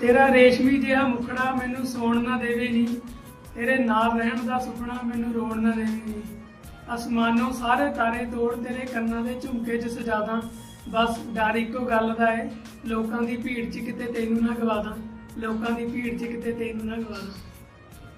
ਤੇਰਾ ਰੇਸ਼ਮੀ ਜਿਹਾ ਮੁਖੜਾ ਮੈਨੂੰ ਸੌਣ ਨਾ ਦੇਵੇ ਨੀ ਤੇਰੇ ਨਾਲ ਰਹਿਣ ਦਾ ਸੁਪਨਾ ਮੈਨੂੰ ਰੋਣ ਨਾ ਦੇਵੇ ਨੀ ਅਸਮਾਨੋਂ ਸਾਰੇ ਤਾਰੇ ਤੋੜ ਤੇਰੇ ਕੰਨਾਂ ਦੇ ਝੁਮਕੇ 'ਚ ਸਜਾਦਾਂ ਬਸ ਡਰ ਇੱਕੋ ਗੱਲ ਦਾ ਏ, ਲੋਕਾਂ ਦੀ ਭੀੜ 'ਚ ਕਿਤੇ ਤੈਨੂੰ ਨਾ ਗਵਾਦਾਂ ਲੋਕਾਂ ਦੀ ਭੀੜ 'ਚ ਕਿਤੇ ਤੈਨੂੰ ਨਾ ਗਵਾਦਾਂ